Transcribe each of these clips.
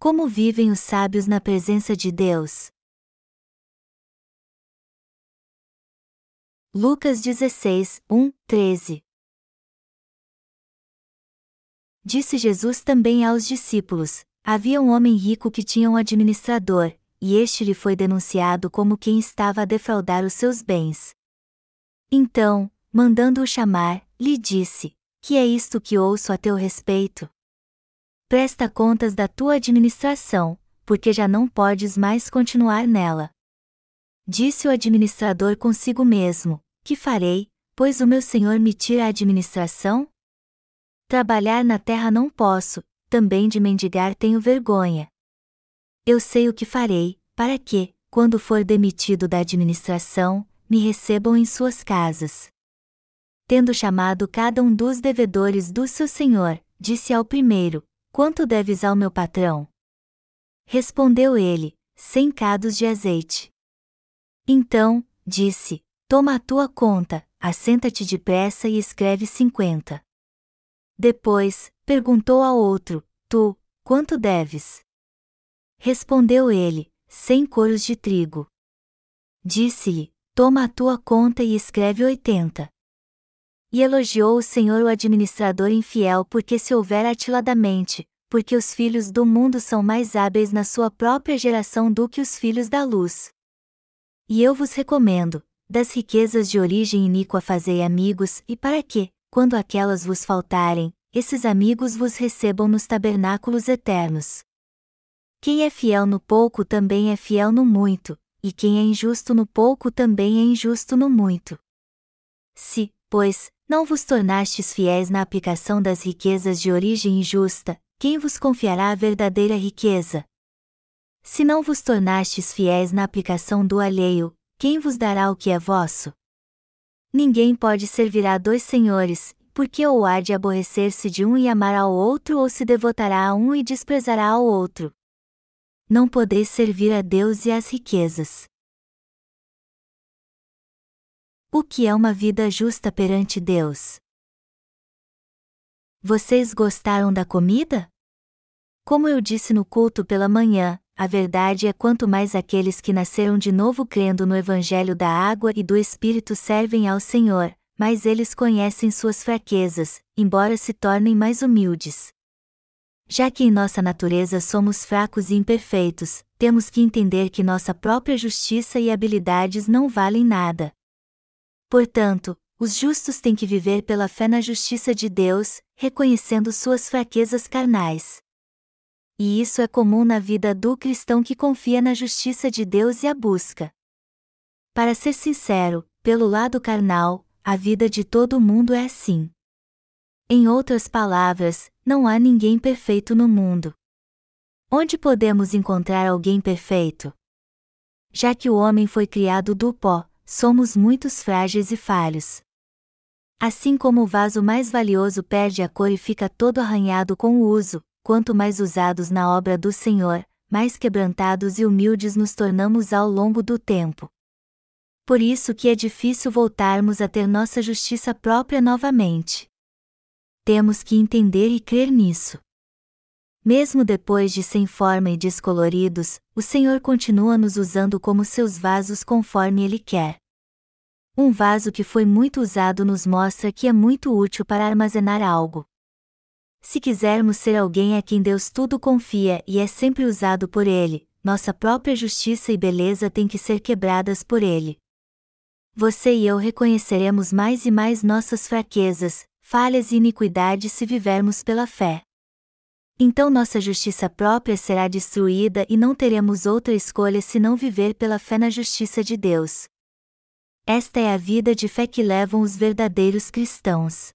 Como vivem os sábios na presença de Deus? Lucas 16, 1, 13 Disse Jesus também aos discípulos: Havia um homem rico que tinha um administrador, e este lhe foi denunciado como quem estava a defraudar os seus bens. Então, mandando-o chamar, lhe disse: Que é isto que ouço a teu respeito? Presta contas da tua administração, porque já não podes mais continuar nela. Disse o administrador consigo mesmo: Que farei, pois o meu senhor me tira a administração? Trabalhar na terra não posso, também de mendigar tenho vergonha. Eu sei o que farei, para que, quando for demitido da administração, me recebam em suas casas. Tendo chamado cada um dos devedores do seu senhor, disse ao primeiro: Quanto deves ao meu patrão? Respondeu ele: Cem cados de azeite. Então, disse: Toma a tua conta, assenta-te depressa e escreve cinquenta. Depois, perguntou ao outro: Tu, quanto deves? Respondeu ele: Cem coros de trigo. Disse-lhe: Toma a tua conta e escreve oitenta. E elogiou o Senhor o administrador infiel porque se houver atiladamente, porque os filhos do mundo são mais hábeis na sua própria geração do que os filhos da luz. E eu vos recomendo, das riquezas de origem iníqua fazei amigos, e para que, quando aquelas vos faltarem, esses amigos vos recebam nos tabernáculos eternos. Quem é fiel no pouco também é fiel no muito, e quem é injusto no pouco também é injusto no muito. Se, pois, não vos tornastes fiéis na aplicação das riquezas de origem injusta, quem vos confiará a verdadeira riqueza? Se não vos tornastes fiéis na aplicação do alheio, quem vos dará o que é vosso? Ninguém pode servir a dois senhores, porque ou há de aborrecer-se de um e amar ao outro ou se devotará a um e desprezará ao outro. Não podeis servir a Deus e às riquezas. O que é uma vida justa perante Deus? Vocês gostaram da comida? Como eu disse no culto pela manhã, a verdade é quanto mais aqueles que nasceram de novo crendo no Evangelho da água e do Espírito servem ao Senhor, mais eles conhecem suas fraquezas, embora se tornem mais humildes. Já que em nossa natureza somos fracos e imperfeitos, temos que entender que nossa própria justiça e habilidades não valem nada. Portanto, os justos têm que viver pela fé na justiça de Deus, reconhecendo suas fraquezas carnais. E isso é comum na vida do cristão que confia na justiça de Deus e a busca. Para ser sincero, pelo lado carnal, a vida de todo mundo é assim. Em outras palavras, não há ninguém perfeito no mundo. Onde podemos encontrar alguém perfeito? Já que o homem foi criado do pó, somos muitos frágeis e falhos. Assim como o vaso mais valioso perde a cor e fica todo arranhado com o uso, quanto mais usados na obra do Senhor, mais quebrantados e humildes nos tornamos ao longo do tempo. Por isso que é difícil voltarmos a ter nossa justiça própria novamente. Temos que entender e crer nisso. Mesmo depois de sem forma e descoloridos, o Senhor continua nos usando como seus vasos conforme Ele quer. Um vaso que foi muito usado nos mostra que é muito útil para armazenar algo. Se quisermos ser alguém a quem Deus tudo confia e é sempre usado por Ele, nossa própria justiça e beleza têm que ser quebradas por Ele. Você e eu reconheceremos mais e mais nossas fraquezas, falhas e iniquidades se vivermos pela fé então nossa justiça própria será destruída e não teremos outra escolha senão viver pela fé na justiça de Deus. Esta é a vida de fé que levam os verdadeiros cristãos.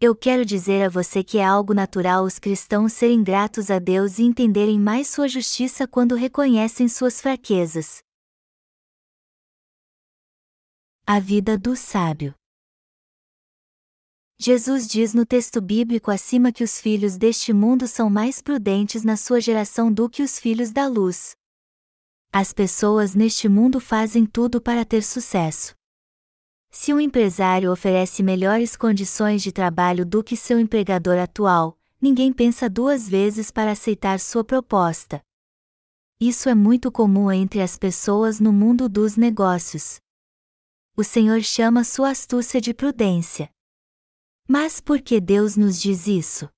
Eu quero dizer a você que é algo natural os cristãos serem gratos a Deus e entenderem mais sua justiça quando reconhecem suas fraquezas. A vida do sábio. Jesus diz no texto bíblico acima que os filhos deste mundo são mais prudentes na sua geração do que os filhos da luz. As pessoas neste mundo fazem tudo para ter sucesso. Se um empresário oferece melhores condições de trabalho do que seu empregador atual, ninguém pensa duas vezes para aceitar sua proposta. Isso é muito comum entre as pessoas no mundo dos negócios. O Senhor chama sua astúcia de prudência. Mas por que Deus nos diz isso?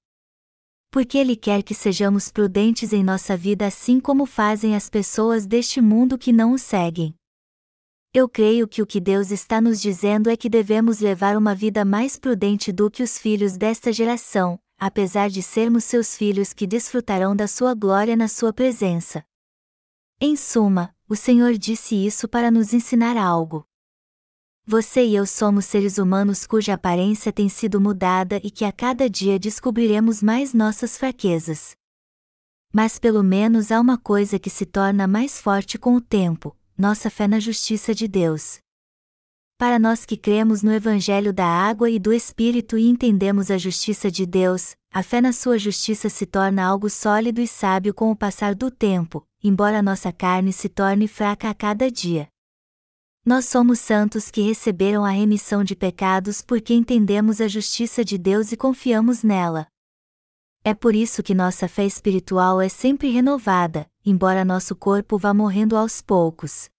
Porque Ele quer que sejamos prudentes em nossa vida assim como fazem as pessoas deste mundo que não o seguem. Eu creio que o que Deus está nos dizendo é que devemos levar uma vida mais prudente do que os filhos desta geração, apesar de sermos seus filhos que desfrutarão da sua glória na sua presença. Em suma, o Senhor disse isso para nos ensinar algo. Você e eu somos seres humanos cuja aparência tem sido mudada e que a cada dia descobriremos mais nossas fraquezas. Mas pelo menos há uma coisa que se torna mais forte com o tempo: nossa fé na justiça de Deus. Para nós que cremos no Evangelho da água e do Espírito e entendemos a justiça de Deus, a fé na sua justiça se torna algo sólido e sábio com o passar do tempo, embora nossa carne se torne fraca a cada dia. Nós somos santos que receberam a remissão de pecados porque entendemos a justiça de Deus e confiamos nela. É por isso que nossa fé espiritual é sempre renovada, embora nosso corpo vá morrendo aos poucos.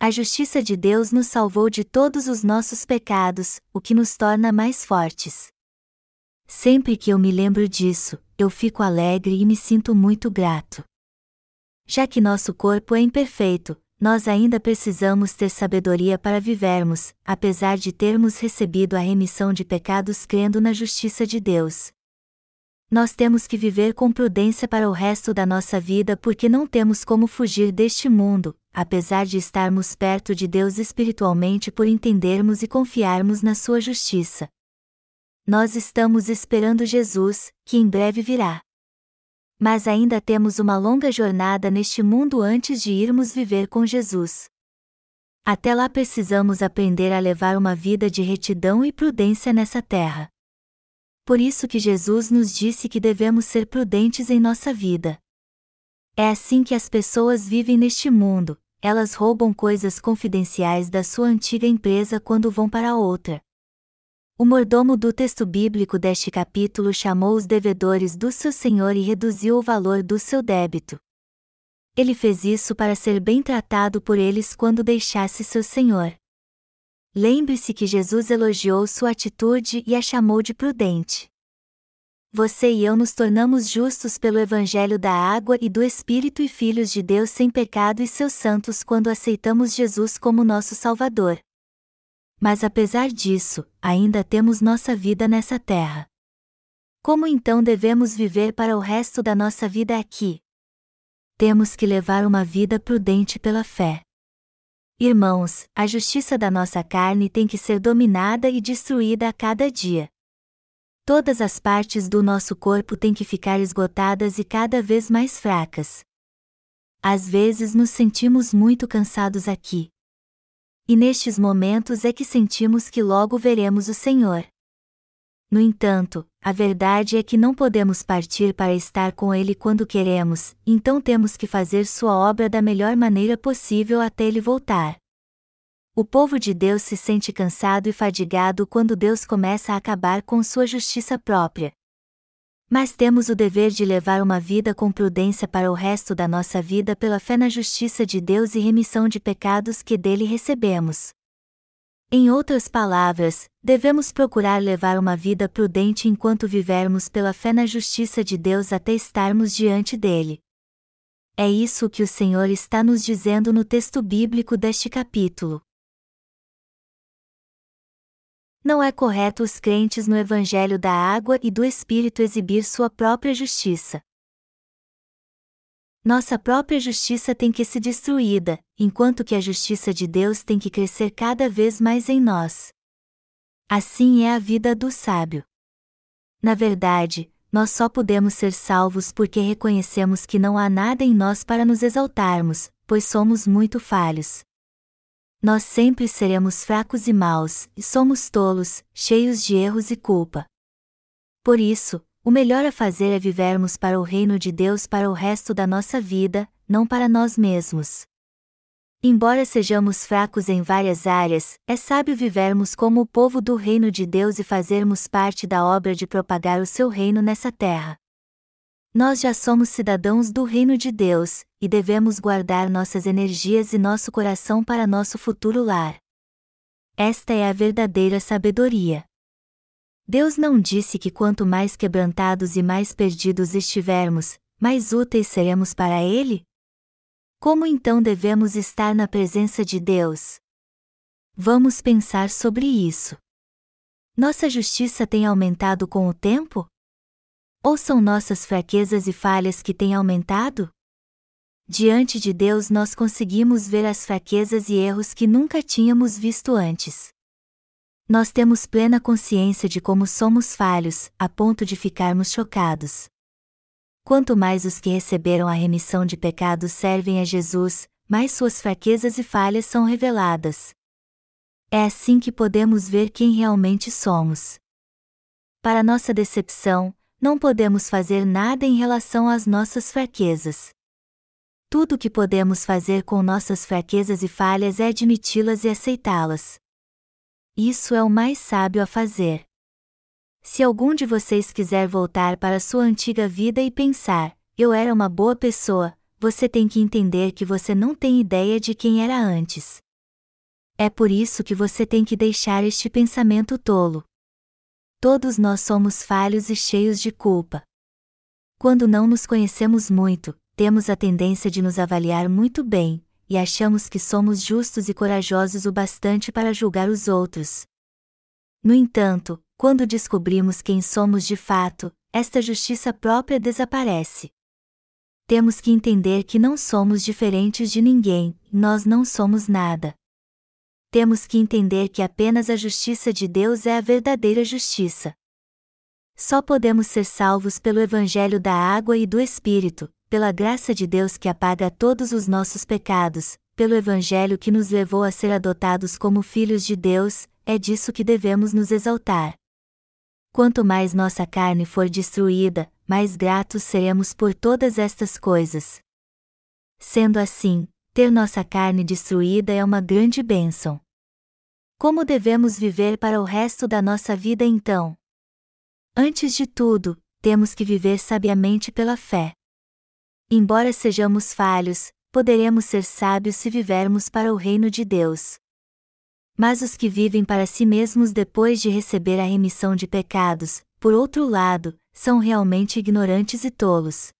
A justiça de Deus nos salvou de todos os nossos pecados, o que nos torna mais fortes. Sempre que eu me lembro disso, eu fico alegre e me sinto muito grato. Já que nosso corpo é imperfeito, nós ainda precisamos ter sabedoria para vivermos, apesar de termos recebido a remissão de pecados crendo na justiça de Deus nós temos que viver com prudência para o resto da nossa vida porque não temos como fugir deste mundo, apesar de estarmos perto de Deus espiritualmente por entendermos e confiarmos na Sua justiça. Nós estamos esperando Jesus, que em breve virá. Mas ainda temos uma longa jornada neste mundo antes de irmos viver com Jesus. Até lá precisamos aprender a levar uma vida de retidão e prudência nessa terra. Por isso que Jesus nos disse que devemos ser prudentes em nossa vida. É assim que as pessoas vivem neste mundo, elas roubam coisas confidenciais da sua antiga empresa quando vão para outra. O mordomo do texto bíblico deste capítulo chamou os devedores do seu senhor e reduziu o valor do seu débito. Ele fez isso para ser bem tratado por eles quando deixasse seu senhor. Lembre-se que Jesus elogiou sua atitude e a chamou de prudente. Você e eu nos tornamos justos pelo Evangelho da água e do Espírito e filhos de Deus sem pecado e seus santos quando aceitamos Jesus como nosso Salvador. Mas apesar disso, ainda temos nossa vida nessa terra. Como então devemos viver para o resto da nossa vida aqui? Temos que levar uma vida prudente pela fé. Irmãos, a justiça da nossa carne tem que ser dominada e destruída a cada dia. Todas as partes do nosso corpo têm que ficar esgotadas e cada vez mais fracas. Às vezes nos sentimos muito cansados aqui. E nestes momentos é que sentimos que logo veremos o Senhor. No entanto, a verdade é que não podemos partir para estar com Ele quando queremos, então temos que fazer Sua obra da melhor maneira possível até Ele voltar. O povo de Deus se sente cansado e fadigado quando Deus começa a acabar com sua justiça própria. Mas temos o dever de levar uma vida com prudência para o resto da nossa vida pela fé na justiça de Deus e remissão de pecados que dele recebemos. Em outras palavras, devemos procurar levar uma vida prudente enquanto vivermos pela fé na justiça de Deus até estarmos diante dele. É isso que o Senhor está nos dizendo no texto bíblico deste capítulo. Não é correto os crentes no Evangelho da Água e do Espírito exibir sua própria justiça. Nossa própria justiça tem que ser destruída, enquanto que a justiça de Deus tem que crescer cada vez mais em nós. Assim é a vida do sábio. Na verdade, nós só podemos ser salvos porque reconhecemos que não há nada em nós para nos exaltarmos, pois somos muito falhos nós sempre seremos fracos e maus, e somos tolos, cheios de erros e culpa. Por isso, o melhor a fazer é vivermos para o reino de Deus para o resto da nossa vida, não para nós mesmos. Embora sejamos fracos em várias áreas, é sábio vivermos como o povo do reino de Deus e fazermos parte da obra de propagar o seu reino nessa terra. Nós já somos cidadãos do reino de Deus, e devemos guardar nossas energias e nosso coração para nosso futuro lar. Esta é a verdadeira sabedoria. Deus não disse que quanto mais quebrantados e mais perdidos estivermos, mais úteis seremos para Ele? Como então devemos estar na presença de Deus? Vamos pensar sobre isso. Nossa justiça tem aumentado com o tempo? Ou são nossas fraquezas e falhas que têm aumentado? Diante de Deus nós conseguimos ver as fraquezas e erros que nunca tínhamos visto antes. Nós temos plena consciência de como somos falhos, a ponto de ficarmos chocados. Quanto mais os que receberam a remissão de pecados servem a Jesus, mais suas fraquezas e falhas são reveladas. É assim que podemos ver quem realmente somos. Para nossa decepção, não podemos fazer nada em relação às nossas fraquezas. Tudo o que podemos fazer com nossas fraquezas e falhas é admiti-las e aceitá-las. Isso é o mais sábio a fazer. Se algum de vocês quiser voltar para sua antiga vida e pensar, eu era uma boa pessoa, você tem que entender que você não tem ideia de quem era antes. É por isso que você tem que deixar este pensamento tolo. Todos nós somos falhos e cheios de culpa. Quando não nos conhecemos muito, temos a tendência de nos avaliar muito bem, e achamos que somos justos e corajosos o bastante para julgar os outros. No entanto, quando descobrimos quem somos de fato, esta justiça própria desaparece. Temos que entender que não somos diferentes de ninguém, nós não somos nada. Temos que entender que apenas a justiça de Deus é a verdadeira justiça. Só podemos ser salvos pelo Evangelho da água e do Espírito, pela graça de Deus que apaga todos os nossos pecados, pelo Evangelho que nos levou a ser adotados como filhos de Deus, é disso que devemos nos exaltar. Quanto mais nossa carne for destruída, mais gratos seremos por todas estas coisas. Sendo assim, ter nossa carne destruída é uma grande bênção. Como devemos viver para o resto da nossa vida então? Antes de tudo, temos que viver sabiamente pela fé. Embora sejamos falhos, poderemos ser sábios se vivermos para o reino de Deus. Mas os que vivem para si mesmos depois de receber a remissão de pecados, por outro lado, são realmente ignorantes e tolos.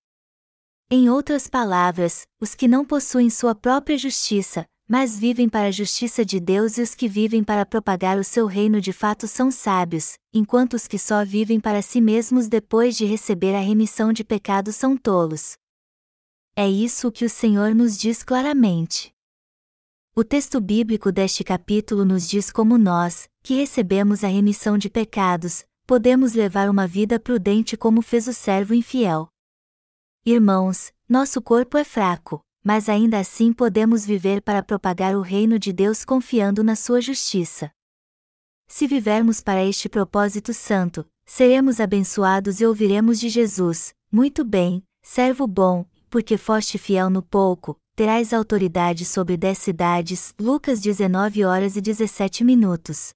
Em outras palavras, os que não possuem sua própria justiça, mas vivem para a justiça de Deus e os que vivem para propagar o seu reino de fato são sábios, enquanto os que só vivem para si mesmos depois de receber a remissão de pecados são tolos. É isso que o Senhor nos diz claramente. O texto bíblico deste capítulo nos diz como nós, que recebemos a remissão de pecados, podemos levar uma vida prudente como fez o servo infiel. Irmãos, nosso corpo é fraco, mas ainda assim podemos viver para propagar o reino de Deus confiando na sua justiça. Se vivermos para este propósito santo, seremos abençoados e ouviremos de Jesus: Muito bem, servo bom, porque foste fiel no pouco, terás autoridade sobre dez cidades. Lucas 19 horas e 17 minutos.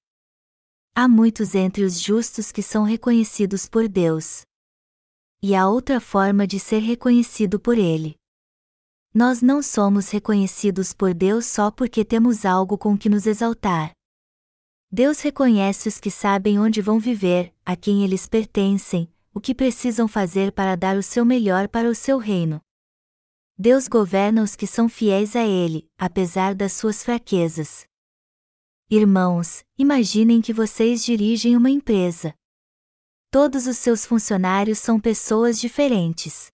Há muitos entre os justos que são reconhecidos por Deus. E há outra forma de ser reconhecido por Ele. Nós não somos reconhecidos por Deus só porque temos algo com que nos exaltar. Deus reconhece os que sabem onde vão viver, a quem eles pertencem, o que precisam fazer para dar o seu melhor para o seu reino. Deus governa os que são fiéis a Ele, apesar das suas fraquezas. Irmãos, imaginem que vocês dirigem uma empresa. Todos os seus funcionários são pessoas diferentes.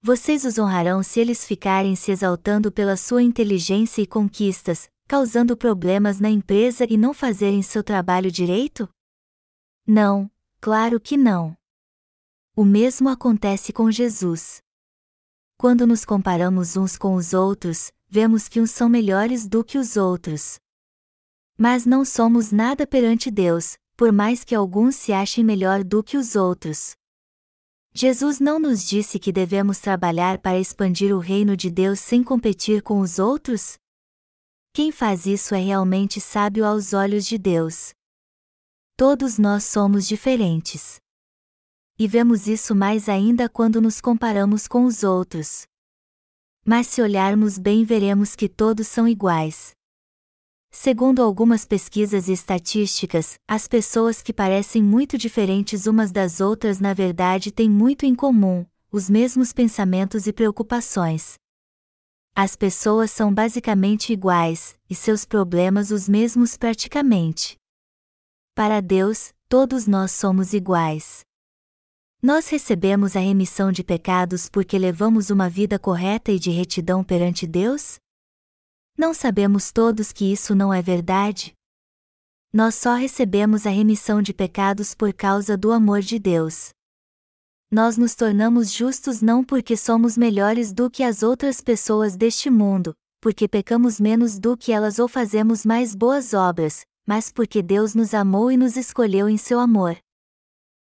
Vocês os honrarão se eles ficarem se exaltando pela sua inteligência e conquistas, causando problemas na empresa e não fazerem seu trabalho direito? Não, claro que não. O mesmo acontece com Jesus. Quando nos comparamos uns com os outros, vemos que uns são melhores do que os outros. Mas não somos nada perante Deus, por mais que alguns se achem melhor do que os outros. Jesus não nos disse que devemos trabalhar para expandir o reino de Deus sem competir com os outros? Quem faz isso é realmente sábio aos olhos de Deus. Todos nós somos diferentes. E vemos isso mais ainda quando nos comparamos com os outros. Mas se olharmos bem, veremos que todos são iguais. Segundo algumas pesquisas e estatísticas, as pessoas que parecem muito diferentes umas das outras na verdade têm muito em comum, os mesmos pensamentos e preocupações. As pessoas são basicamente iguais, e seus problemas os mesmos praticamente. Para Deus, todos nós somos iguais. Nós recebemos a remissão de pecados porque levamos uma vida correta e de retidão perante Deus? Não sabemos todos que isso não é verdade? Nós só recebemos a remissão de pecados por causa do amor de Deus. Nós nos tornamos justos não porque somos melhores do que as outras pessoas deste mundo, porque pecamos menos do que elas ou fazemos mais boas obras, mas porque Deus nos amou e nos escolheu em seu amor.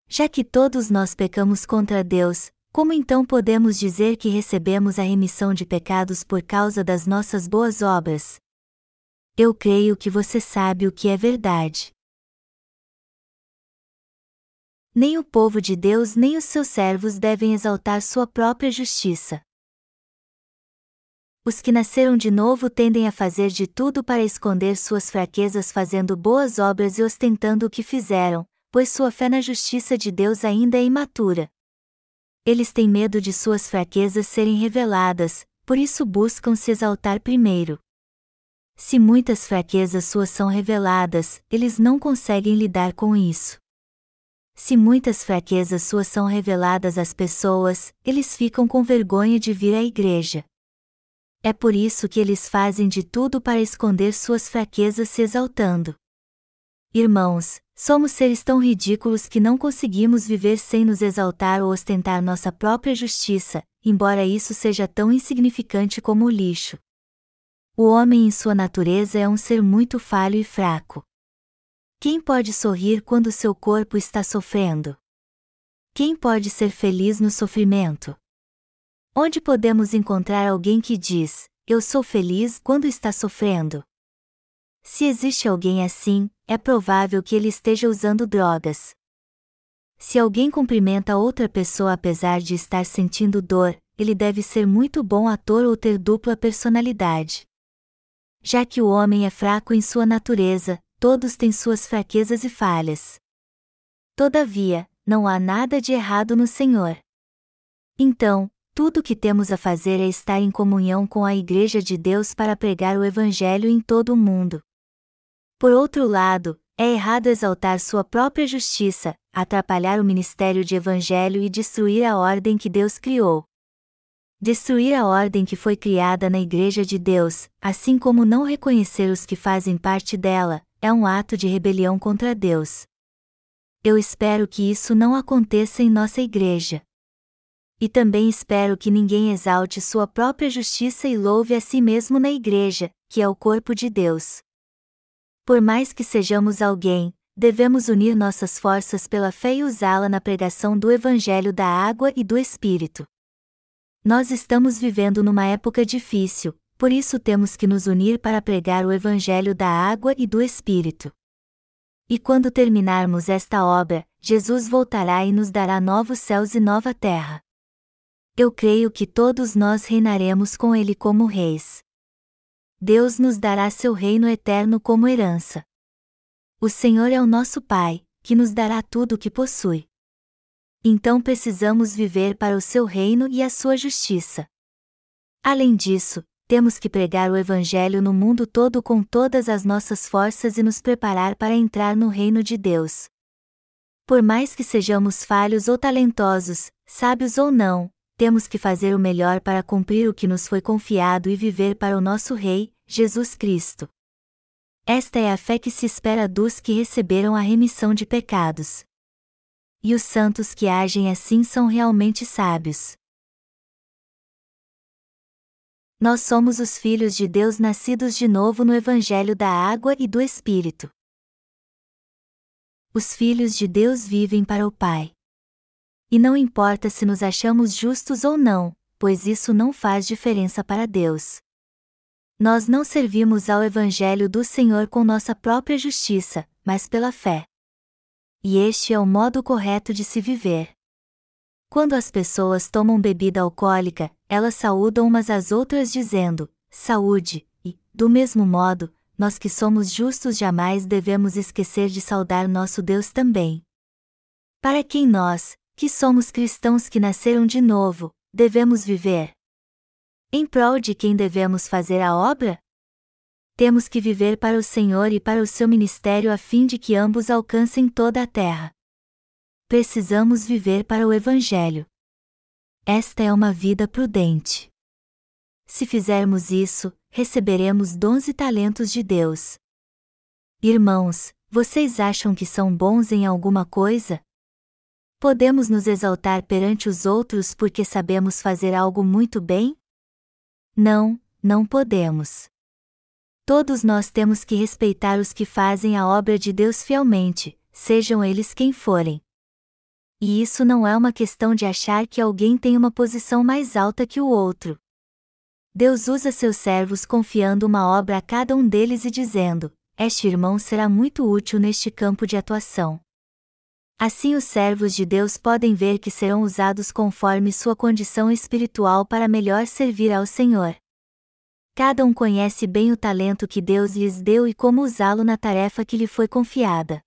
Já que todos nós pecamos contra Deus, como então podemos dizer que recebemos a remissão de pecados por causa das nossas boas obras? Eu creio que você sabe o que é verdade. Nem o povo de Deus nem os seus servos devem exaltar sua própria justiça. Os que nasceram de novo tendem a fazer de tudo para esconder suas fraquezas fazendo boas obras e ostentando o que fizeram, pois sua fé na justiça de Deus ainda é imatura. Eles têm medo de suas fraquezas serem reveladas, por isso buscam se exaltar primeiro. Se muitas fraquezas suas são reveladas, eles não conseguem lidar com isso. Se muitas fraquezas suas são reveladas às pessoas, eles ficam com vergonha de vir à igreja. É por isso que eles fazem de tudo para esconder suas fraquezas se exaltando. Irmãos, somos seres tão ridículos que não conseguimos viver sem nos exaltar ou ostentar nossa própria justiça, embora isso seja tão insignificante como o lixo. O homem em sua natureza é um ser muito falho e fraco. Quem pode sorrir quando seu corpo está sofrendo? Quem pode ser feliz no sofrimento? Onde podemos encontrar alguém que diz: Eu sou feliz quando está sofrendo? Se existe alguém assim, é provável que ele esteja usando drogas. Se alguém cumprimenta outra pessoa apesar de estar sentindo dor, ele deve ser muito bom ator ou ter dupla personalidade. Já que o homem é fraco em sua natureza, todos têm suas fraquezas e falhas. Todavia, não há nada de errado no Senhor. Então, tudo o que temos a fazer é estar em comunhão com a Igreja de Deus para pregar o Evangelho em todo o mundo. Por outro lado, é errado exaltar sua própria justiça, atrapalhar o ministério de evangelho e destruir a ordem que Deus criou. Destruir a ordem que foi criada na Igreja de Deus, assim como não reconhecer os que fazem parte dela, é um ato de rebelião contra Deus. Eu espero que isso não aconteça em nossa igreja. E também espero que ninguém exalte sua própria justiça e louve a si mesmo na igreja, que é o corpo de Deus. Por mais que sejamos alguém, devemos unir nossas forças pela fé e usá-la na pregação do Evangelho da água e do Espírito. Nós estamos vivendo numa época difícil, por isso temos que nos unir para pregar o Evangelho da água e do Espírito. E quando terminarmos esta obra, Jesus voltará e nos dará novos céus e nova terra. Eu creio que todos nós reinaremos com Ele como reis. Deus nos dará seu reino eterno como herança. O Senhor é o nosso Pai, que nos dará tudo o que possui. Então precisamos viver para o seu reino e a sua justiça. Além disso, temos que pregar o Evangelho no mundo todo com todas as nossas forças e nos preparar para entrar no reino de Deus. Por mais que sejamos falhos ou talentosos, sábios ou não, temos que fazer o melhor para cumprir o que nos foi confiado e viver para o nosso Rei, Jesus Cristo. Esta é a fé que se espera dos que receberam a remissão de pecados. E os santos que agem assim são realmente sábios. Nós somos os filhos de Deus nascidos de novo no Evangelho da Água e do Espírito. Os filhos de Deus vivem para o Pai. E não importa se nos achamos justos ou não, pois isso não faz diferença para Deus. Nós não servimos ao Evangelho do Senhor com nossa própria justiça, mas pela fé. E este é o modo correto de se viver. Quando as pessoas tomam bebida alcoólica, elas saúdam umas às outras dizendo: Saúde, e, do mesmo modo, nós que somos justos jamais devemos esquecer de saudar nosso Deus também. Para quem nós, que somos cristãos que nasceram de novo, devemos viver? Em prol de quem devemos fazer a obra? Temos que viver para o Senhor e para o seu ministério a fim de que ambos alcancem toda a terra. Precisamos viver para o Evangelho. Esta é uma vida prudente. Se fizermos isso, receberemos dons e talentos de Deus. Irmãos, vocês acham que são bons em alguma coisa? Podemos nos exaltar perante os outros porque sabemos fazer algo muito bem? Não, não podemos. Todos nós temos que respeitar os que fazem a obra de Deus fielmente, sejam eles quem forem. E isso não é uma questão de achar que alguém tem uma posição mais alta que o outro. Deus usa seus servos confiando uma obra a cada um deles e dizendo: Este irmão será muito útil neste campo de atuação. Assim, os servos de Deus podem ver que serão usados conforme sua condição espiritual para melhor servir ao Senhor. Cada um conhece bem o talento que Deus lhes deu e como usá-lo na tarefa que lhe foi confiada.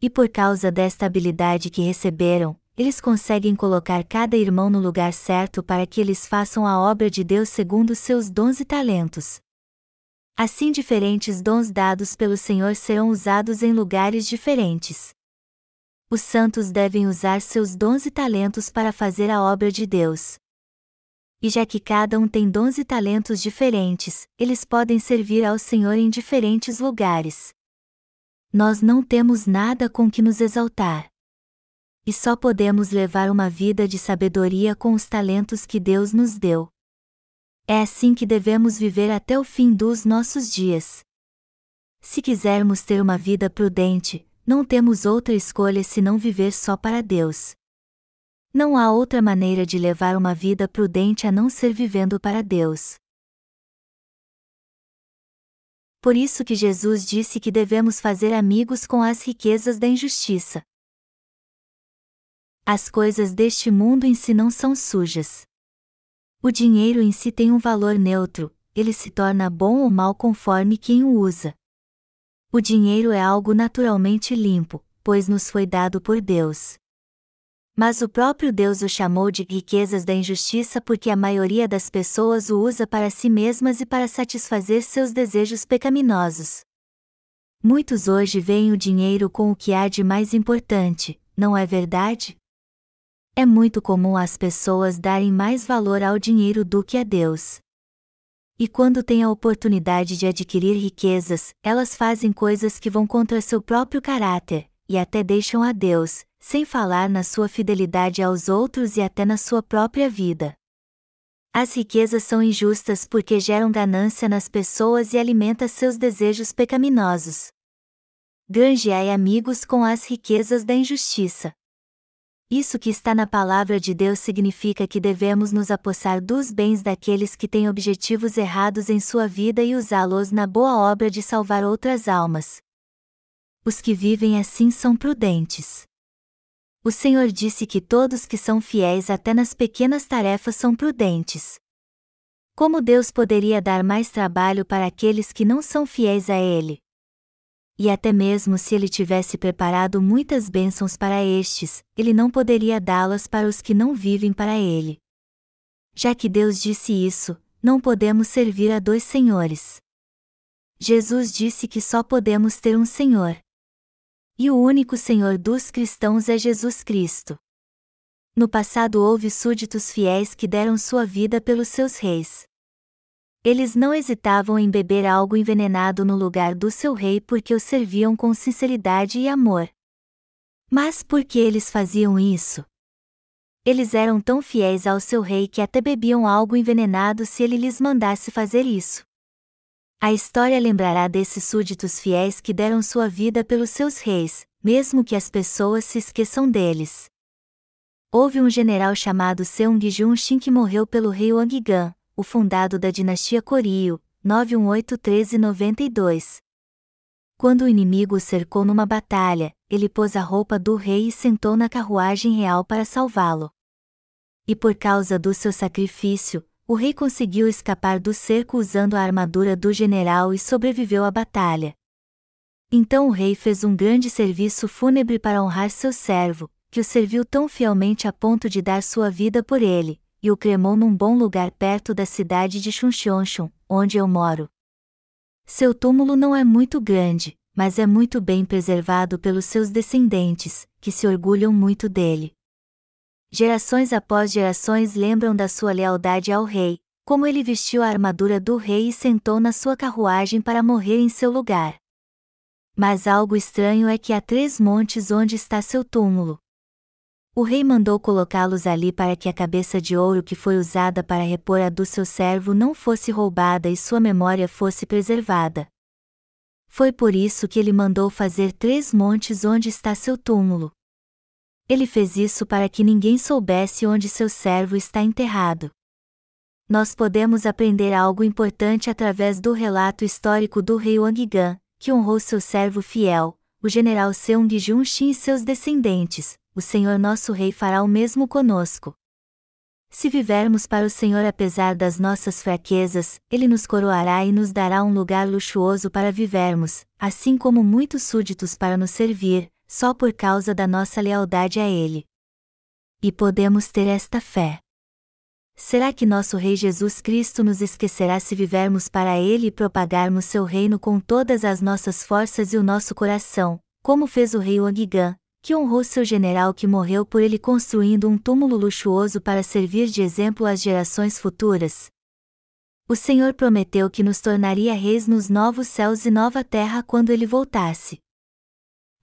E por causa desta habilidade que receberam, eles conseguem colocar cada irmão no lugar certo para que eles façam a obra de Deus segundo seus dons e talentos. Assim, diferentes dons dados pelo Senhor serão usados em lugares diferentes. Os santos devem usar seus dons e talentos para fazer a obra de Deus. E já que cada um tem dons e talentos diferentes, eles podem servir ao Senhor em diferentes lugares. Nós não temos nada com que nos exaltar e só podemos levar uma vida de sabedoria com os talentos que Deus nos deu. É assim que devemos viver até o fim dos nossos dias. Se quisermos ter uma vida prudente, não temos outra escolha senão viver só para Deus. Não há outra maneira de levar uma vida prudente a não ser vivendo para Deus. Por isso que Jesus disse que devemos fazer amigos com as riquezas da injustiça. As coisas deste mundo em si não são sujas. O dinheiro em si tem um valor neutro, ele se torna bom ou mal conforme quem o usa. O dinheiro é algo naturalmente limpo, pois nos foi dado por Deus. Mas o próprio Deus o chamou de riquezas da injustiça porque a maioria das pessoas o usa para si mesmas e para satisfazer seus desejos pecaminosos. Muitos hoje veem o dinheiro com o que há de mais importante, não é verdade? É muito comum as pessoas darem mais valor ao dinheiro do que a Deus. E quando têm a oportunidade de adquirir riquezas, elas fazem coisas que vão contra seu próprio caráter, e até deixam a Deus, sem falar na sua fidelidade aos outros e até na sua própria vida. As riquezas são injustas porque geram ganância nas pessoas e alimentam seus desejos pecaminosos. Grangeai amigos com as riquezas da injustiça. Isso que está na palavra de Deus significa que devemos nos apossar dos bens daqueles que têm objetivos errados em sua vida e usá-los na boa obra de salvar outras almas. Os que vivem assim são prudentes. O Senhor disse que todos que são fiéis até nas pequenas tarefas são prudentes. Como Deus poderia dar mais trabalho para aqueles que não são fiéis a Ele? E até mesmo se ele tivesse preparado muitas bênçãos para estes, ele não poderia dá-las para os que não vivem para ele. Já que Deus disse isso, não podemos servir a dois senhores. Jesus disse que só podemos ter um Senhor. E o único Senhor dos cristãos é Jesus Cristo. No passado houve súditos fiéis que deram sua vida pelos seus reis. Eles não hesitavam em beber algo envenenado no lugar do seu rei porque o serviam com sinceridade e amor. Mas por que eles faziam isso? Eles eram tão fiéis ao seu rei que até bebiam algo envenenado se ele lhes mandasse fazer isso. A história lembrará desses súditos fiéis que deram sua vida pelos seus reis, mesmo que as pessoas se esqueçam deles. Houve um general chamado Seung Junshin que morreu pelo rei Wang Gan, o fundado da dinastia Koryu, 91813 92. Quando o inimigo o cercou numa batalha, ele pôs a roupa do rei e sentou na carruagem real para salvá-lo. E por causa do seu sacrifício, o rei conseguiu escapar do cerco usando a armadura do general e sobreviveu à batalha. Então o rei fez um grande serviço fúnebre para honrar seu servo, que o serviu tão fielmente a ponto de dar sua vida por ele, e o cremou num bom lugar perto da cidade de Chuncheonchon, onde eu moro. Seu túmulo não é muito grande, mas é muito bem preservado pelos seus descendentes, que se orgulham muito dele. Gerações após gerações lembram da sua lealdade ao rei, como ele vestiu a armadura do rei e sentou na sua carruagem para morrer em seu lugar. Mas algo estranho é que há três montes onde está seu túmulo. O rei mandou colocá-los ali para que a cabeça de ouro que foi usada para repor a do seu servo não fosse roubada e sua memória fosse preservada. Foi por isso que ele mandou fazer três montes onde está seu túmulo. Ele fez isso para que ninguém soubesse onde seu servo está enterrado. Nós podemos aprender algo importante através do relato histórico do rei Wangigan, que honrou seu servo fiel, o general Seung Junxin e seus descendentes, o Senhor nosso Rei fará o mesmo conosco. Se vivermos para o Senhor apesar das nossas fraquezas, Ele nos coroará e nos dará um lugar luxuoso para vivermos, assim como muitos súditos para nos servir, só por causa da nossa lealdade a Ele. E podemos ter esta fé. Será que nosso Rei Jesus Cristo nos esquecerá se vivermos para Ele e propagarmos seu reino com todas as nossas forças e o nosso coração, como fez o rei Ogigan, que honrou seu general que morreu por ele construindo um túmulo luxuoso para servir de exemplo às gerações futuras. O Senhor prometeu que nos tornaria reis nos novos céus e nova terra quando ele voltasse.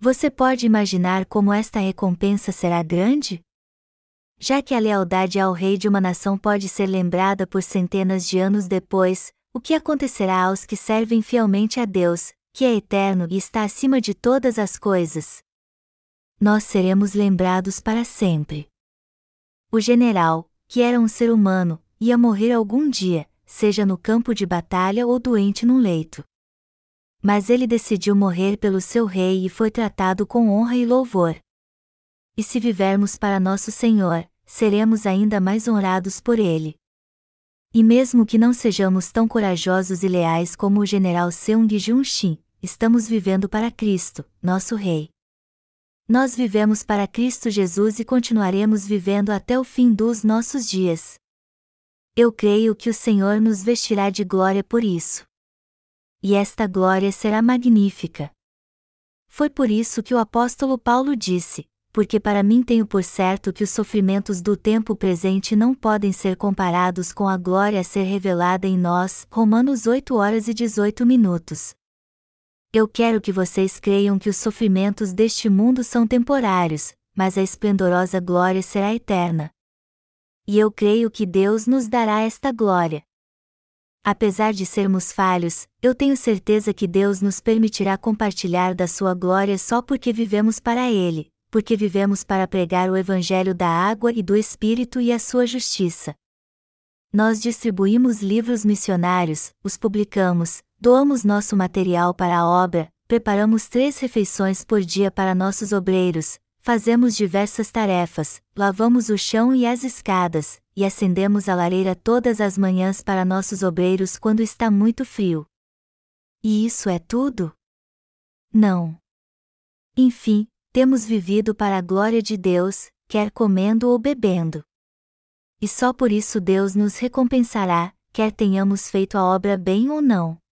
Você pode imaginar como esta recompensa será grande? Já que a lealdade ao rei de uma nação pode ser lembrada por centenas de anos depois, o que acontecerá aos que servem fielmente a Deus, que é eterno e está acima de todas as coisas? Nós seremos lembrados para sempre. O general, que era um ser humano, ia morrer algum dia, seja no campo de batalha ou doente num leito. Mas ele decidiu morrer pelo seu rei e foi tratado com honra e louvor. E se vivermos para nosso Senhor, seremos ainda mais honrados por ele. E mesmo que não sejamos tão corajosos e leais como o general Seung Junxin, estamos vivendo para Cristo, nosso Rei. Nós vivemos para Cristo Jesus e continuaremos vivendo até o fim dos nossos dias. Eu creio que o Senhor nos vestirá de glória por isso. E esta glória será magnífica. Foi por isso que o apóstolo Paulo disse: Porque para mim tenho por certo que os sofrimentos do tempo presente não podem ser comparados com a glória a ser revelada em nós. Romanos 8 horas e 18 minutos. Eu quero que vocês creiam que os sofrimentos deste mundo são temporários, mas a esplendorosa glória será eterna. E eu creio que Deus nos dará esta glória. Apesar de sermos falhos, eu tenho certeza que Deus nos permitirá compartilhar da sua glória só porque vivemos para Ele, porque vivemos para pregar o Evangelho da água e do Espírito e a sua justiça. Nós distribuímos livros missionários, os publicamos, doamos nosso material para a obra, preparamos três refeições por dia para nossos obreiros, fazemos diversas tarefas, lavamos o chão e as escadas, e acendemos a lareira todas as manhãs para nossos obreiros quando está muito frio. E isso é tudo? Não. Enfim, temos vivido para a glória de Deus, quer comendo ou bebendo. E só por isso Deus nos recompensará, quer tenhamos feito a obra bem ou não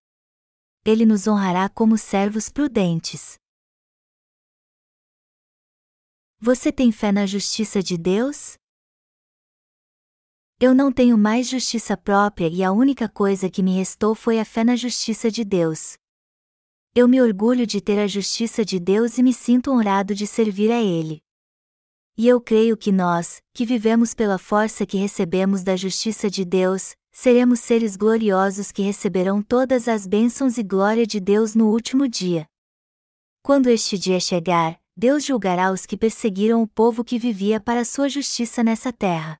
ele nos honrará como servos prudentes. Você tem fé na justiça de Deus? Eu não tenho mais justiça própria e a única coisa que me restou foi a fé na justiça de Deus. Eu me orgulho de ter a justiça de Deus e me sinto honrado de servir a Ele. E eu creio que nós, que vivemos pela força que recebemos da justiça de Deus, seremos seres gloriosos que receberão todas as bênçãos e glória de Deus no último dia. Quando este dia chegar, Deus julgará os que perseguiram o povo que vivia para sua justiça nessa terra.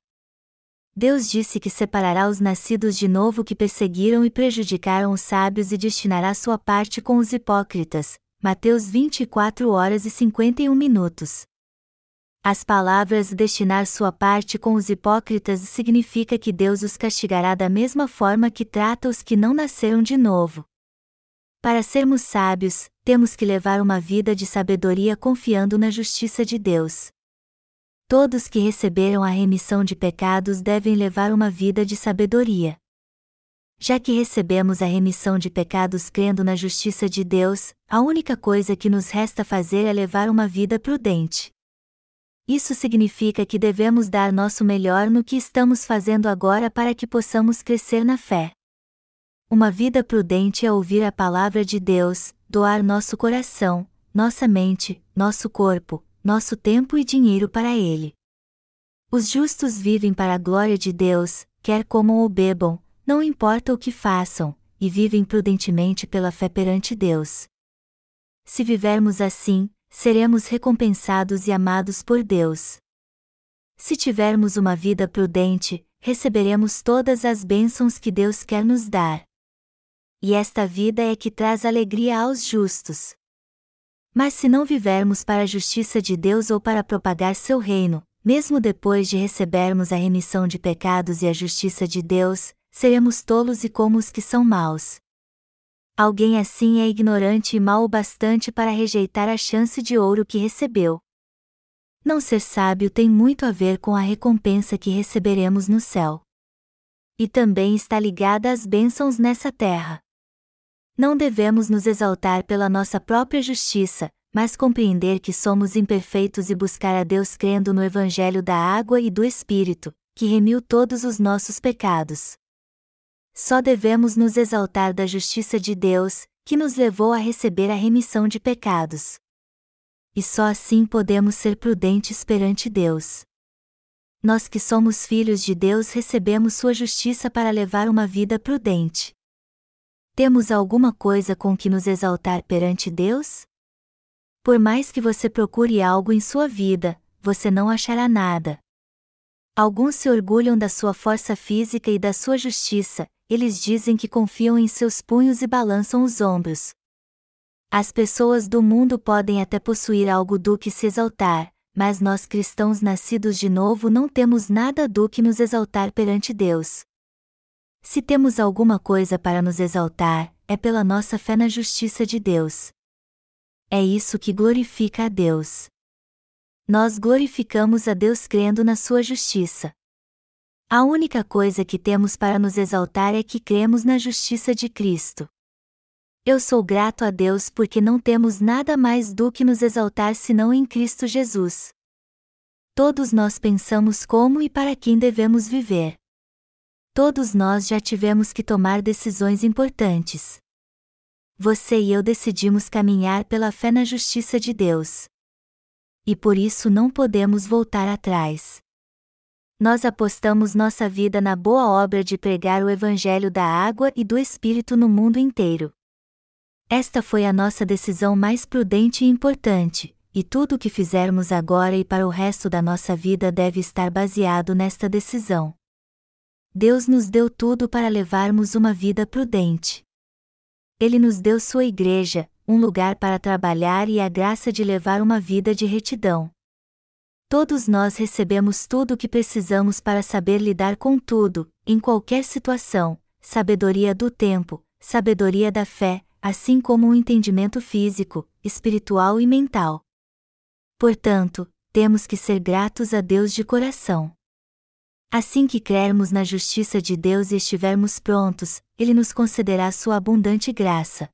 Deus disse que separará os nascidos de novo que perseguiram e prejudicaram os sábios e destinará sua parte com os hipócritas. Mateus 24 horas e 51 minutos. As palavras destinar sua parte com os hipócritas significa que Deus os castigará da mesma forma que trata os que não nasceram de novo. Para sermos sábios, temos que levar uma vida de sabedoria confiando na justiça de Deus. Todos que receberam a remissão de pecados devem levar uma vida de sabedoria. Já que recebemos a remissão de pecados crendo na justiça de Deus, a única coisa que nos resta fazer é levar uma vida prudente. Isso significa que devemos dar nosso melhor no que estamos fazendo agora para que possamos crescer na fé. Uma vida prudente é ouvir a palavra de Deus, doar nosso coração, nossa mente, nosso corpo, nosso tempo e dinheiro para Ele. Os justos vivem para a glória de Deus, quer comam ou bebam, não importa o que façam, e vivem prudentemente pela fé perante Deus. Se vivermos assim, seremos recompensados e amados por Deus. Se tivermos uma vida prudente, receberemos todas as bênçãos que Deus quer nos dar. E esta vida é que traz alegria aos justos. Mas se não vivermos para a justiça de Deus ou para propagar seu reino, mesmo depois de recebermos a remissão de pecados e a justiça de Deus, seremos tolos e como os que são maus. Alguém assim é ignorante e mau o bastante para rejeitar a chance de ouro que recebeu. Não ser sábio tem muito a ver com a recompensa que receberemos no céu. E também está ligada às bênçãos nessa terra. Não devemos nos exaltar pela nossa própria justiça, mas compreender que somos imperfeitos e buscar a Deus crendo no Evangelho da água e do Espírito, que remiu todos os nossos pecados. Só devemos nos exaltar da justiça de Deus, que nos levou a receber a remissão de pecados. E só assim podemos ser prudentes perante Deus. Nós que somos filhos de Deus recebemos Sua justiça para levar uma vida prudente. Temos alguma coisa com que nos exaltar perante Deus? Por mais que você procure algo em sua vida, você não achará nada. Alguns se orgulham da sua força física e da sua justiça, eles dizem que confiam em seus punhos e balançam os ombros. As pessoas do mundo podem até possuir algo do que se exaltar, mas nós cristãos nascidos de novo não temos nada do que nos exaltar perante Deus. Se temos alguma coisa para nos exaltar, é pela nossa fé na justiça de Deus. É isso que glorifica a Deus. Nós glorificamos a Deus crendo na sua justiça. A única coisa que temos para nos exaltar é que cremos na justiça de Cristo. Eu sou grato a Deus porque não temos nada mais do que nos exaltar senão em Cristo Jesus. Todos nós pensamos como e para quem devemos viver. Todos nós já tivemos que tomar decisões importantes. Você e eu decidimos caminhar pela fé na justiça de Deus. E por isso não podemos voltar atrás nós apostamos nossa vida na boa obra de pregar o Evangelho da água e do Espírito no mundo inteiro. Esta foi a nossa decisão mais prudente e importante, e tudo o que fizermos agora e para o resto da nossa vida deve estar baseado nesta decisão. Deus nos deu tudo para levarmos uma vida prudente. Ele nos deu sua igreja, um lugar para trabalhar e a graça de levar uma vida de retidão. Todos nós recebemos tudo o que precisamos para saber lidar com tudo, em qualquer situação, sabedoria do tempo, sabedoria da fé, assim como um entendimento físico, espiritual e mental. Portanto, temos que ser gratos a Deus de coração. Assim que crermos na justiça de Deus e estivermos prontos, Ele nos concederá sua abundante graça.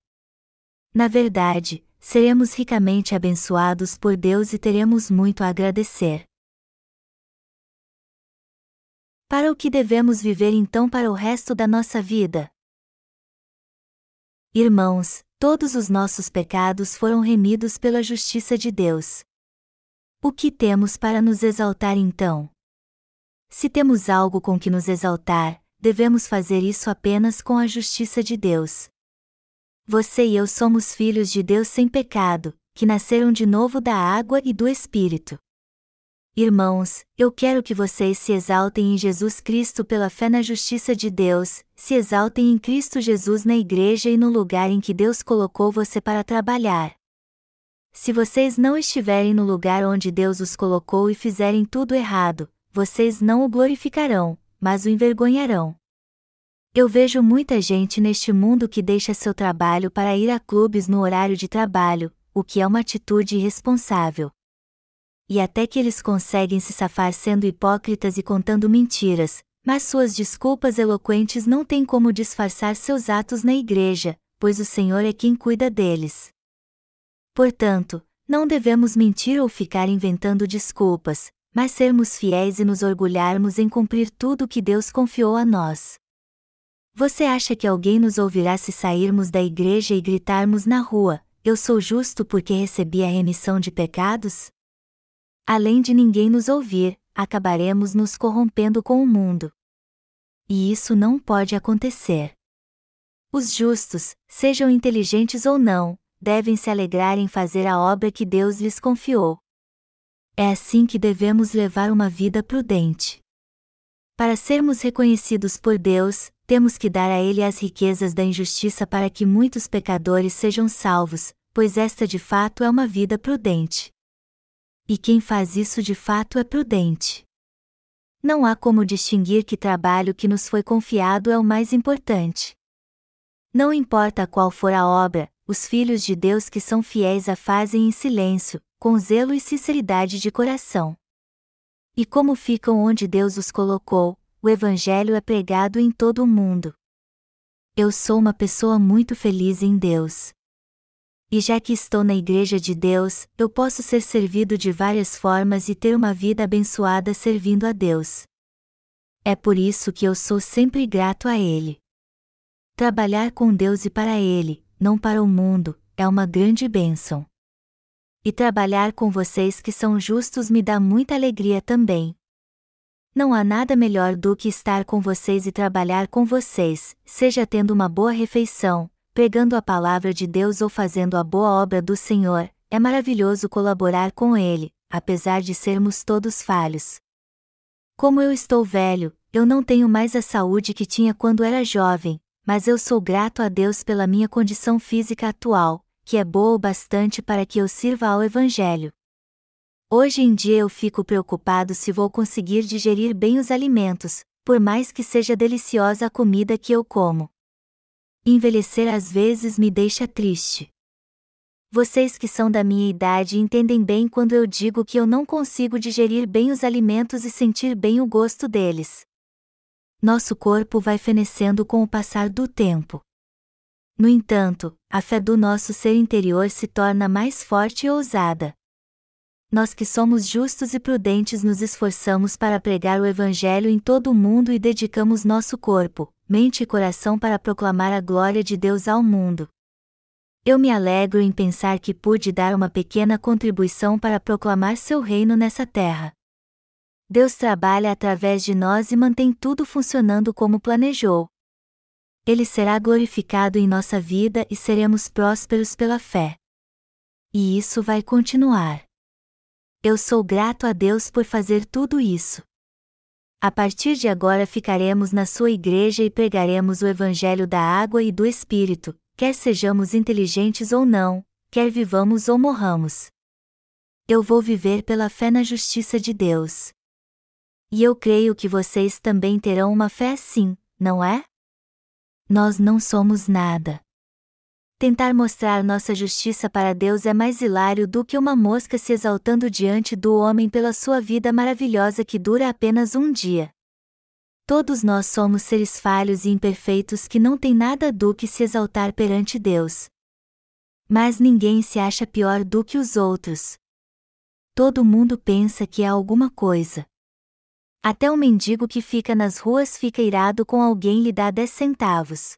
Na verdade, seremos ricamente abençoados por Deus e teremos muito a agradecer. Para o que devemos viver então para o resto da nossa vida? Irmãos, todos os nossos pecados foram remidos pela justiça de Deus. O que temos para nos exaltar então? Se temos algo com que nos exaltar, devemos fazer isso apenas com a justiça de Deus. Você e eu somos filhos de Deus sem pecado, que nasceram de novo da água e do Espírito. Irmãos, eu quero que vocês se exaltem em Jesus Cristo pela fé na justiça de Deus, se exaltem em Cristo Jesus na igreja e no lugar em que Deus colocou você para trabalhar. Se vocês não estiverem no lugar onde Deus os colocou e fizerem tudo errado, vocês não o glorificarão, mas o envergonharão. Eu vejo muita gente neste mundo que deixa seu trabalho para ir a clubes no horário de trabalho, o que é uma atitude irresponsável e até que eles conseguem se safar sendo hipócritas e contando mentiras, mas suas desculpas eloquentes não têm como disfarçar seus atos na igreja, pois o Senhor é quem cuida deles. Portanto, não devemos mentir ou ficar inventando desculpas, mas sermos fiéis e nos orgulharmos em cumprir tudo o que Deus confiou a nós. Você acha que alguém nos ouvirá se sairmos da igreja e gritarmos na rua: Eu sou justo porque recebi a remissão de pecados? além de ninguém nos ouvir, acabaremos nos corrompendo com o mundo. E isso não pode acontecer. Os justos, sejam inteligentes ou não, devem se alegrar em fazer a obra que Deus lhes confiou. É assim que devemos levar uma vida prudente. Para sermos reconhecidos por Deus, temos que dar a Ele as riquezas da injustiça para que muitos pecadores sejam salvos, pois esta de fato é uma vida prudente e quem faz isso de fato é prudente. Não há como distinguir que trabalho que nos foi confiado é o mais importante. Não importa qual for a obra, os filhos de Deus que são fiéis a fazem em silêncio, com zelo e sinceridade de coração. E como ficam onde Deus os colocou, o Evangelho é pregado em todo o mundo. Eu sou uma pessoa muito feliz em Deus. E já que estou na Igreja de Deus, eu posso ser servido de várias formas e ter uma vida abençoada servindo a Deus. É por isso que eu sou sempre grato a Ele. Trabalhar com Deus e para Ele, não para o mundo, é uma grande bênção. E trabalhar com vocês que são justos me dá muita alegria também. Não há nada melhor do que estar com vocês e trabalhar com vocês, seja tendo uma boa refeição, pregando a palavra de Deus ou fazendo a boa obra do Senhor, é maravilhoso colaborar com Ele, apesar de sermos todos falhos. Como eu estou velho, eu não tenho mais a saúde que tinha quando era jovem, mas eu sou grato a Deus pela minha condição física atual, que é boa o bastante para que eu sirva ao Evangelho. Hoje em dia eu fico preocupado se vou conseguir digerir bem os alimentos, por mais que seja deliciosa a comida que eu como. Envelhecer às vezes me deixa triste. Vocês que são da minha idade entendem bem quando eu digo que eu não consigo digerir bem os alimentos e sentir bem o gosto deles. Nosso corpo vai fenecendo com o passar do tempo. No entanto, a fé do nosso ser interior se torna mais forte e ousada. Nós que somos justos e prudentes nos esforçamos para pregar o Evangelho em todo o mundo e dedicamos nosso corpo, mente e coração para proclamar a glória de Deus ao mundo. Eu me alegro em pensar que pude dar uma pequena contribuição para proclamar seu reino nessa terra. Deus trabalha através de nós e mantém tudo funcionando como planejou. Ele será glorificado em nossa vida e seremos prósperos pela fé. E isso vai continuar. Eu sou grato a Deus por fazer tudo isso. A partir de agora ficaremos na sua igreja e pregaremos o Evangelho da água e do Espírito, quer sejamos inteligentes ou não, quer vivamos ou morramos. Eu vou viver pela fé na justiça de Deus. E eu creio que vocês também terão uma fé assim, não é? Nós não somos nada. Tentar mostrar nossa justiça para Deus é mais hilário do que uma mosca se exaltando diante do homem pela sua vida maravilhosa que dura apenas um dia. Todos nós somos seres falhos e imperfeitos que não têm nada do que se exaltar perante Deus. Mas ninguém se acha pior do que os outros. Todo mundo pensa que é alguma coisa. Até o mendigo que fica nas ruas fica irado com alguém lhe dá dez centavos.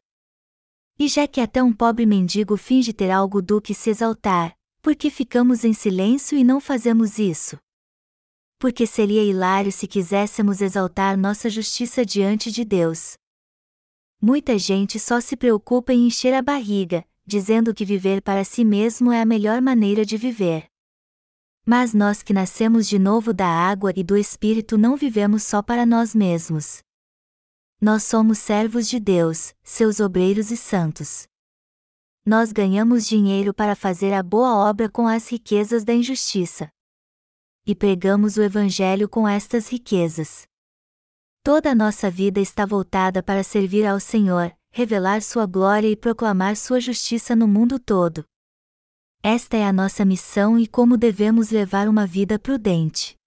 E já que até um pobre mendigo finge ter algo do que se exaltar, por que ficamos em silêncio e não fazemos isso? Porque seria hilário se quiséssemos exaltar nossa justiça diante de Deus. Muita gente só se preocupa em encher a barriga, dizendo que viver para si mesmo é a melhor maneira de viver. Mas nós que nascemos de novo da água e do Espírito não vivemos só para nós mesmos. Nós somos servos de Deus, seus obreiros e santos. Nós ganhamos dinheiro para fazer a boa obra com as riquezas da injustiça. E pregamos o Evangelho com estas riquezas. Toda a nossa vida está voltada para servir ao Senhor, revelar Sua glória e proclamar Sua justiça no mundo todo. Esta é a nossa missão e como devemos levar uma vida prudente.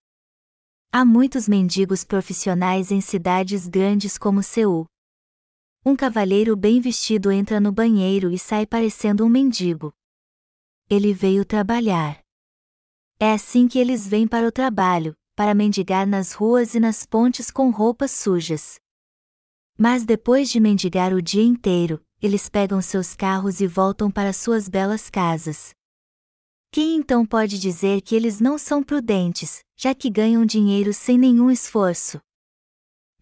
Há muitos mendigos profissionais em cidades grandes como Seul. Um cavalheiro bem vestido entra no banheiro e sai parecendo um mendigo. Ele veio trabalhar. É assim que eles vêm para o trabalho, para mendigar nas ruas e nas pontes com roupas sujas. Mas depois de mendigar o dia inteiro, eles pegam seus carros e voltam para suas belas casas. Quem então pode dizer que eles não são prudentes, já que ganham dinheiro sem nenhum esforço?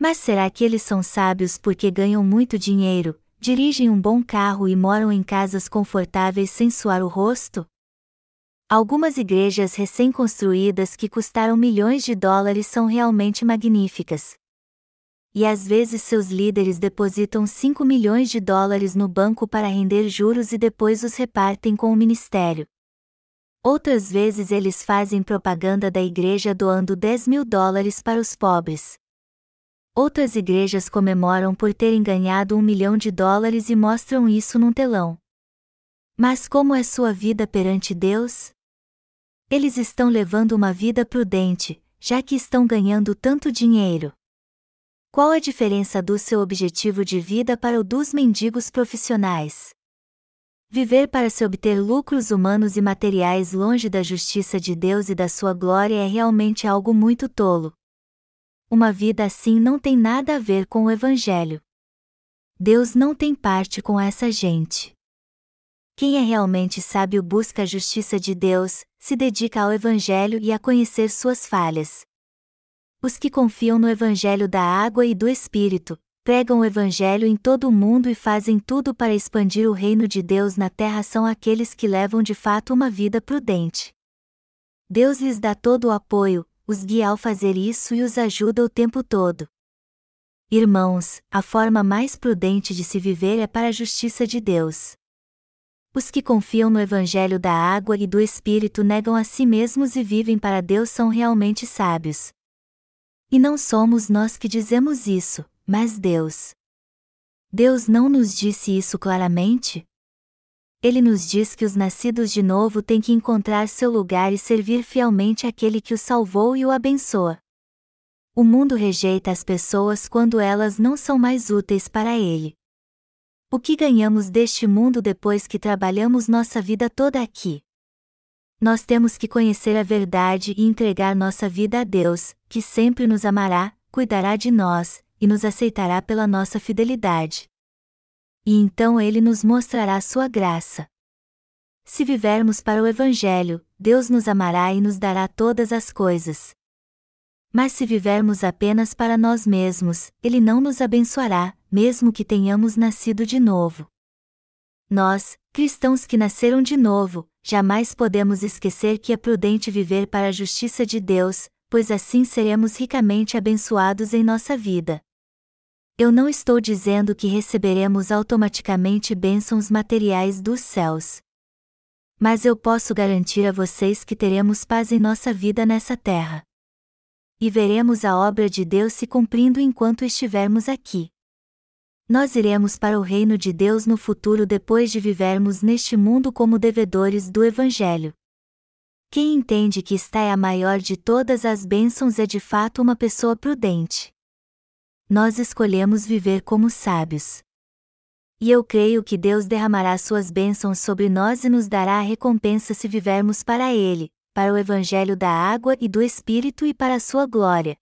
Mas será que eles são sábios porque ganham muito dinheiro, dirigem um bom carro e moram em casas confortáveis sem suar o rosto? Algumas igrejas recém-construídas que custaram milhões de dólares são realmente magníficas. E às vezes seus líderes depositam 5 milhões de dólares no banco para render juros e depois os repartem com o ministério. Outras vezes eles fazem propaganda da igreja doando 10 mil dólares para os pobres. Outras igrejas comemoram por terem ganhado um milhão de dólares e mostram isso num telão. Mas como é sua vida perante Deus? Eles estão levando uma vida prudente, já que estão ganhando tanto dinheiro. Qual a diferença do seu objetivo de vida para o dos mendigos profissionais? Viver para se obter lucros humanos e materiais longe da justiça de Deus e da sua glória é realmente algo muito tolo. Uma vida assim não tem nada a ver com o Evangelho. Deus não tem parte com essa gente. Quem é realmente sábio busca a justiça de Deus, se dedica ao Evangelho e a conhecer suas falhas. Os que confiam no Evangelho da água e do Espírito, pregam o Evangelho em todo o mundo e fazem tudo para expandir o reino de Deus na terra são aqueles que levam de fato uma vida prudente. Deus lhes dá todo o apoio, os guia ao fazer isso e os ajuda o tempo todo. Irmãos, a forma mais prudente de se viver é para a justiça de Deus. Os que confiam no Evangelho da água e do Espírito negam a si mesmos e vivem para Deus são realmente sábios. E não somos nós que dizemos isso, mas Deus. Deus não nos disse isso claramente? Ele nos diz que os nascidos de novo têm que encontrar seu lugar e servir fielmente aquele que o salvou e o abençoa. O mundo rejeita as pessoas quando elas não são mais úteis para ele. O que ganhamos deste mundo depois que trabalhamos nossa vida toda aqui? Nós temos que conhecer a verdade e entregar nossa vida a Deus, que sempre nos amará, cuidará de nós, e nos aceitará pela nossa fidelidade. E então ele nos mostrará sua graça. Se vivermos para o Evangelho, Deus nos amará e nos dará todas as coisas. Mas se vivermos apenas para nós mesmos, Ele não nos abençoará, mesmo que tenhamos nascido de novo. Nós, cristãos que nasceram de novo, jamais podemos esquecer que é prudente viver para a justiça de Deus, pois assim seremos ricamente abençoados em nossa vida. Eu não estou dizendo que receberemos automaticamente bênçãos materiais dos céus. Mas eu posso garantir a vocês que teremos paz em nossa vida nessa terra. E veremos a obra de Deus se cumprindo enquanto estivermos aqui. Nós iremos para o reino de Deus no futuro depois de vivermos neste mundo como devedores do Evangelho. Quem entende que esta é a maior de todas as bênçãos é de fato uma pessoa prudente nós escolhemos viver como sábios. E eu creio que Deus derramará suas bênçãos sobre nós e nos dará a recompensa se vivermos para Ele, para o Evangelho da água e do Espírito e para a sua glória.